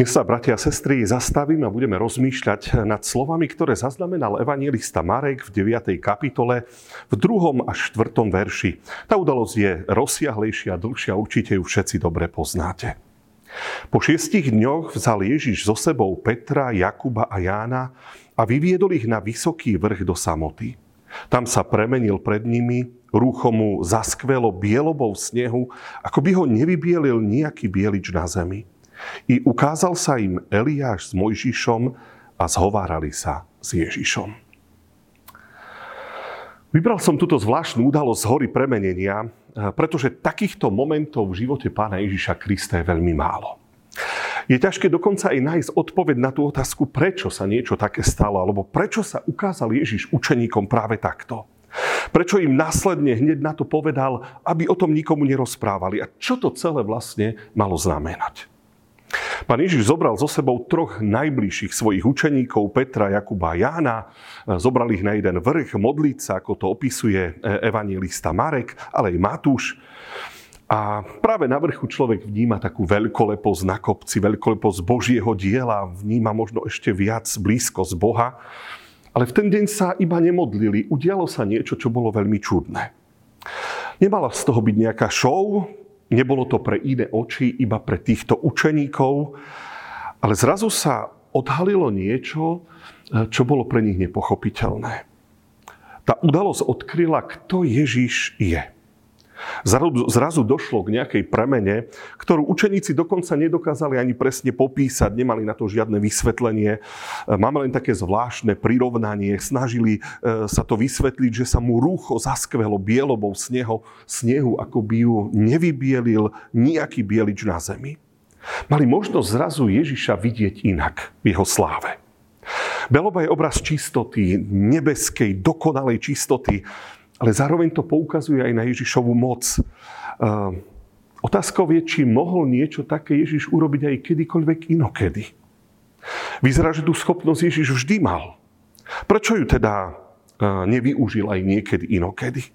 Dnes sa, bratia a sestry, zastavím a budeme rozmýšľať nad slovami, ktoré zaznamenal evangelista Marek v 9. kapitole v 2. až 4. verši. Tá udalosť je rozsiahlejšia a dlhšia, určite ju všetci dobre poznáte. Po šiestich dňoch vzal Ježiš so sebou Petra, Jakuba a Jána a vyviedol ich na vysoký vrch do samoty. Tam sa premenil pred nimi, rúcho mu zaskvelo bielobou snehu, ako by ho nevybielil nejaký bielič na zemi. I ukázal sa im Eliáš s Mojžišom a zhovárali sa s Ježišom. Vybral som túto zvláštnu udalosť z hory premenenia, pretože takýchto momentov v živote pána Ježiša Krista je veľmi málo. Je ťažké dokonca aj nájsť odpoveď na tú otázku, prečo sa niečo také stalo, alebo prečo sa ukázal Ježiš učeníkom práve takto. Prečo im následne hneď na to povedal, aby o tom nikomu nerozprávali a čo to celé vlastne malo znamenať. Pán Ježiš zobral so sebou troch najbližších svojich učeníkov, Petra, Jakuba a Jána. Zobral ich na jeden vrch modliť sa, ako to opisuje e, evangelista Marek, ale aj Matúš. A práve na vrchu človek vníma takú veľkoleposť na kopci, veľkoleposť Božieho diela, vníma možno ešte viac blízkosť Boha. Ale v ten deň sa iba nemodlili, udialo sa niečo, čo bolo veľmi čudné. Nemala z toho byť nejaká show, Nebolo to pre iné oči, iba pre týchto učeníkov, ale zrazu sa odhalilo niečo, čo bolo pre nich nepochopiteľné. Tá udalosť odkryla, kto Ježiš je. Zrazu došlo k nejakej premene, ktorú učeníci dokonca nedokázali ani presne popísať, nemali na to žiadne vysvetlenie. Máme len také zvláštne prirovnanie, snažili e, sa to vysvetliť, že sa mu rúcho zaskvelo bielobou snehu, snehu ako by ju nevybielil nejaký bielič na zemi. Mali možnosť zrazu Ježiša vidieť inak v jeho sláve. Beloba je obraz čistoty, nebeskej, dokonalej čistoty, ale zároveň to poukazuje aj na Ježišovú moc. Ehm, otázkou je, či mohol niečo také Ježiš urobiť aj kedykoľvek inokedy. Vyzerá, že tú schopnosť Ježiš vždy mal. Prečo ju teda ehm, nevyužil aj niekedy inokedy?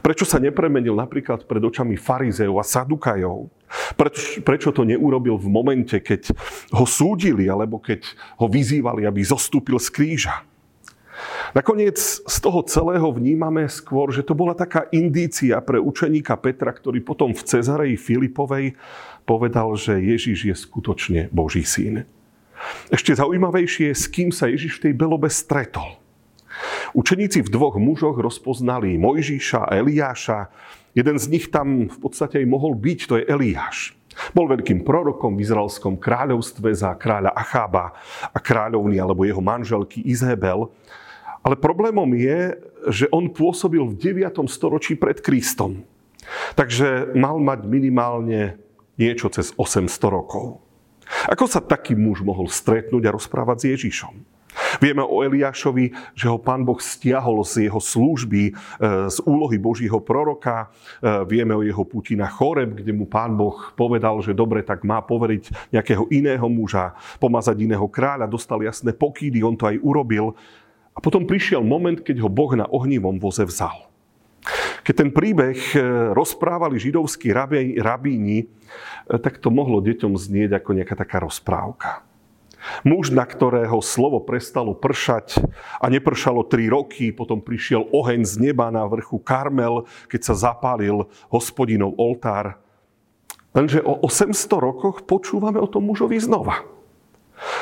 Prečo sa nepremenil napríklad pred očami farizeov a sadukajov? Prečo, prečo to neurobil v momente, keď ho súdili alebo keď ho vyzývali, aby zostúpil z kríža? Nakoniec z toho celého vnímame skôr, že to bola taká indícia pre učeníka Petra, ktorý potom v Cezareji Filipovej povedal, že Ježiš je skutočne Boží syn. Ešte zaujímavejšie s kým sa Ježiš v tej belobe stretol. Učeníci v dvoch mužoch rozpoznali Mojžiša a Eliáša. Jeden z nich tam v podstate aj mohol byť, to je Eliáš. Bol veľkým prorokom v izraelskom kráľovstve za kráľa Achába a kráľovny alebo jeho manželky Izabel. Ale problémom je, že on pôsobil v 9. storočí pred Kristom. Takže mal mať minimálne niečo cez 800 rokov. Ako sa taký muž mohol stretnúť a rozprávať s Ježišom? Vieme o Eliášovi, že ho pán Boh stiahol z jeho služby, e, z úlohy Božího proroka. E, vieme o jeho puti na Choreb, kde mu pán Boh povedal, že dobre, tak má poveriť nejakého iného muža, pomazať iného kráľa, dostal jasné pokýdy, on to aj urobil. A potom prišiel moment, keď ho Boh na ohnivom voze vzal. Keď ten príbeh e, rozprávali židovskí rabíni, e, tak to mohlo deťom znieť ako nejaká taká rozprávka. Muž, na ktorého slovo prestalo pršať a nepršalo tri roky, potom prišiel oheň z neba na vrchu Karmel, keď sa zapálil hospodinov oltár. Lenže o 800 rokoch počúvame o tom mužovi znova.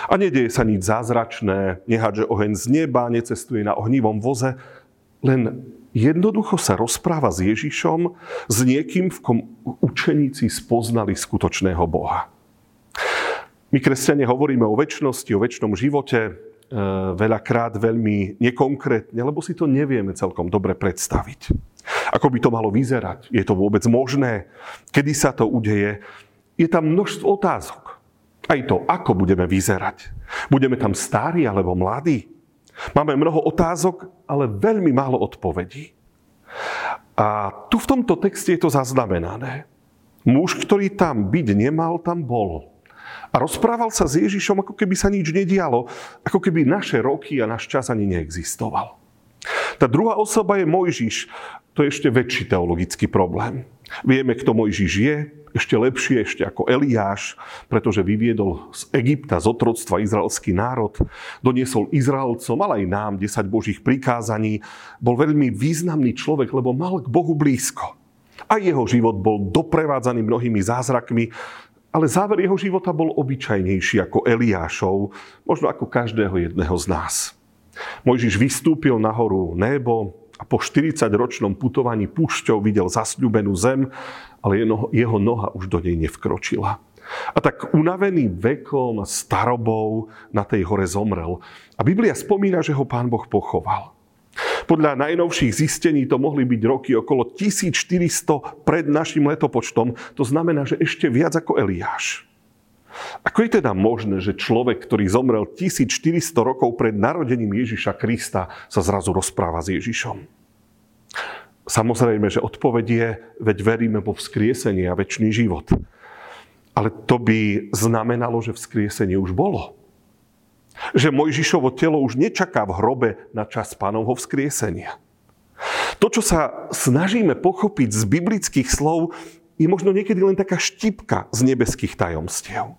A nedieje sa nič zázračné, nehádže oheň z neba, necestuje na ohnivom voze, len jednoducho sa rozpráva s Ježišom, s niekým, v kom učeníci spoznali skutočného Boha. My, kresťania, hovoríme o väčšnosti, o väčšnom živote, e, veľakrát veľmi nekonkrétne, lebo si to nevieme celkom dobre predstaviť. Ako by to malo vyzerať? Je to vôbec možné? Kedy sa to udeje? Je tam množstvo otázok. Aj to, ako budeme vyzerať. Budeme tam starí alebo mladí. Máme mnoho otázok, ale veľmi málo odpovedí. A tu v tomto texte je to zaznamenané. Muž, ktorý tam byť nemal, tam bol. A rozprával sa s Ježišom, ako keby sa nič nedialo, ako keby naše roky a náš čas ani neexistoval. Tá druhá osoba je Mojžiš. To je ešte väčší teologický problém. Vieme, kto Mojžiš je, ešte lepšie, ešte ako Eliáš, pretože vyviedol z Egypta, z otroctva izraelský národ, doniesol Izraelcom, ale aj nám 10 božích prikázaní. Bol veľmi významný človek, lebo mal k Bohu blízko. A jeho život bol doprevádzaný mnohými zázrakmi, ale záver jeho života bol obyčajnejší ako Eliášov, možno ako každého jedného z nás. Mojžiš vystúpil na horu Nebo, a po 40-ročnom putovaní púšťou videl zasľubenú zem, ale jeho noha už do nej nevkročila. A tak unavený vekom a starobou na tej hore zomrel. A Biblia spomína, že ho pán Boh pochoval. Podľa najnovších zistení to mohli byť roky okolo 1400 pred našim letopočtom. To znamená, že ešte viac ako Eliáš. Ako je teda možné, že človek, ktorý zomrel 1400 rokov pred narodením Ježiša Krista, sa zrazu rozpráva s Ježišom? Samozrejme, že odpoveď je, veď veríme vo vzkriesenie a väčší život. Ale to by znamenalo, že vzkriesenie už bolo. Že Mojžišovo telo už nečaká v hrobe na čas pánovho vzkriesenia. To, čo sa snažíme pochopiť z biblických slov, je možno niekedy len taká štipka z nebeských tajomstiev.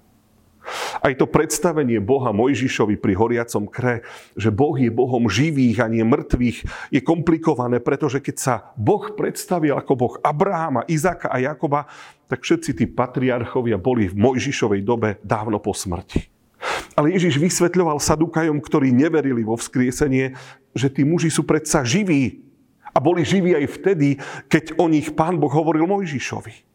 Aj to predstavenie Boha Mojžišovi pri horiacom kre, že Boh je Bohom živých a nie mŕtvych, je komplikované, pretože keď sa Boh predstavil ako Boh Abrahama, Izaka a Jakoba, tak všetci tí patriarchovia boli v Mojžišovej dobe dávno po smrti. Ale Ježiš vysvetľoval sadukajom, ktorí neverili vo vzkriesenie, že tí muži sú predsa živí. A boli živí aj vtedy, keď o nich pán Boh hovoril Mojžišovi.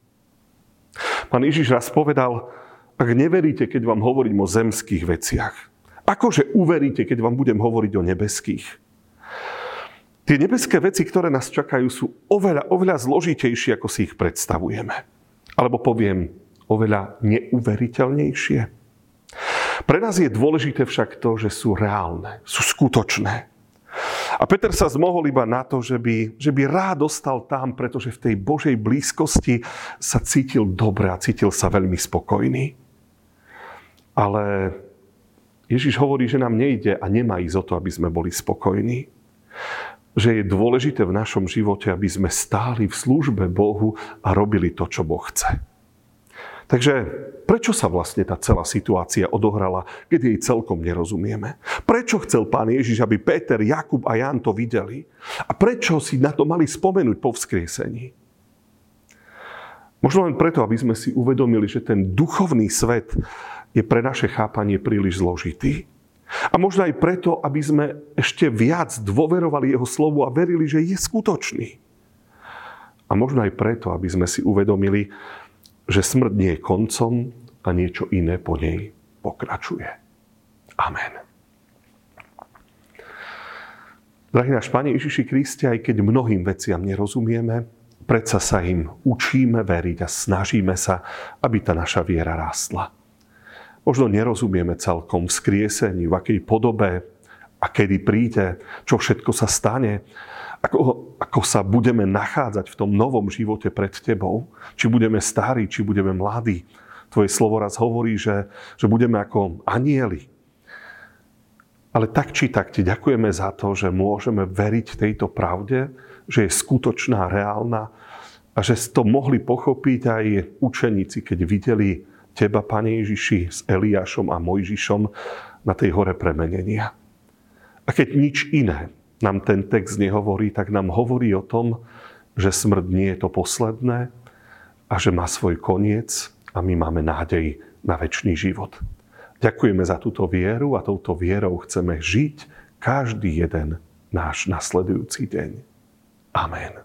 Pán Ježiš raz povedal, ak neveríte, keď vám hovorím o zemských veciach, akože uveríte, keď vám budem hovoriť o nebeských? Tie nebeské veci, ktoré nás čakajú, sú oveľa, oveľa zložitejšie, ako si ich predstavujeme. Alebo poviem, oveľa neuveriteľnejšie. Pre nás je dôležité však to, že sú reálne, sú skutočné. A Peter sa zmohol iba na to, že by, že by rád dostal tam, pretože v tej Božej blízkosti sa cítil dobre a cítil sa veľmi spokojný. Ale Ježiš hovorí, že nám nejde a nemá ísť o to, aby sme boli spokojní. Že je dôležité v našom živote, aby sme stáli v službe Bohu a robili to, čo Boh chce. Takže prečo sa vlastne tá celá situácia odohrala, keď jej celkom nerozumieme? Prečo chcel pán Ježiš, aby Peter, Jakub a Jan to videli? A prečo si na to mali spomenúť po vzkriesení? Možno len preto, aby sme si uvedomili, že ten duchovný svet je pre naše chápanie príliš zložitý. A možno aj preto, aby sme ešte viac dôverovali jeho slovu a verili, že je skutočný. A možno aj preto, aby sme si uvedomili, že smrť nie je koncom a niečo iné po nej pokračuje. Amen. Drahý náš Pane Ježiši Kriste, aj keď mnohým veciam nerozumieme, predsa sa im učíme veriť a snažíme sa, aby tá naša viera rástla. Možno nerozumieme celkom vzkriesení, v akej podobe a kedy príde, čo všetko sa stane, ako, ako sa budeme nachádzať v tom novom živote pred tebou, či budeme starí, či budeme mladí. Tvoje slovo raz hovorí, že, že budeme ako anieli. Ale tak či tak ti ďakujeme za to, že môžeme veriť tejto pravde, že je skutočná, reálna a že to mohli pochopiť aj učeníci, keď videli Teba, Pane Ježiši, s Eliášom a Mojžišom na tej hore premenenia. A keď nič iné nám ten text nehovorí, tak nám hovorí o tom, že smrť nie je to posledné a že má svoj koniec a my máme nádej na väčší život. Ďakujeme za túto vieru a touto vierou chceme žiť každý jeden náš nasledujúci deň. Amen.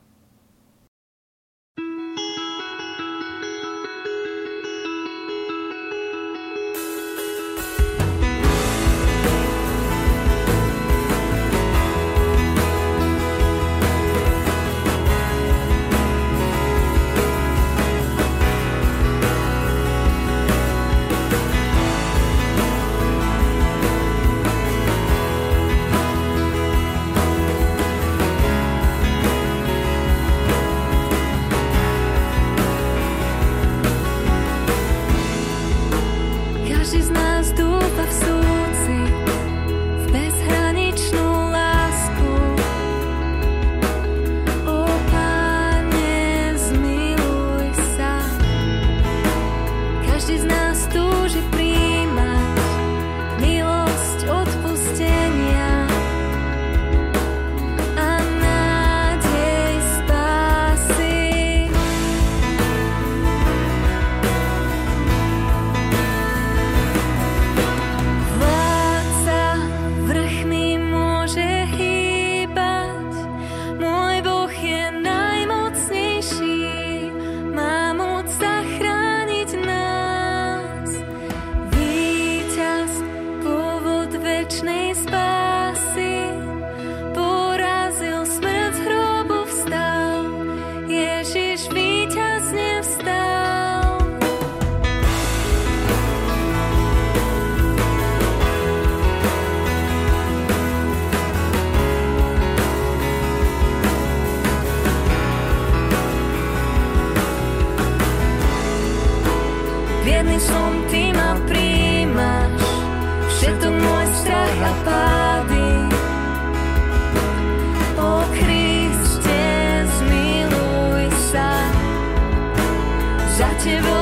captive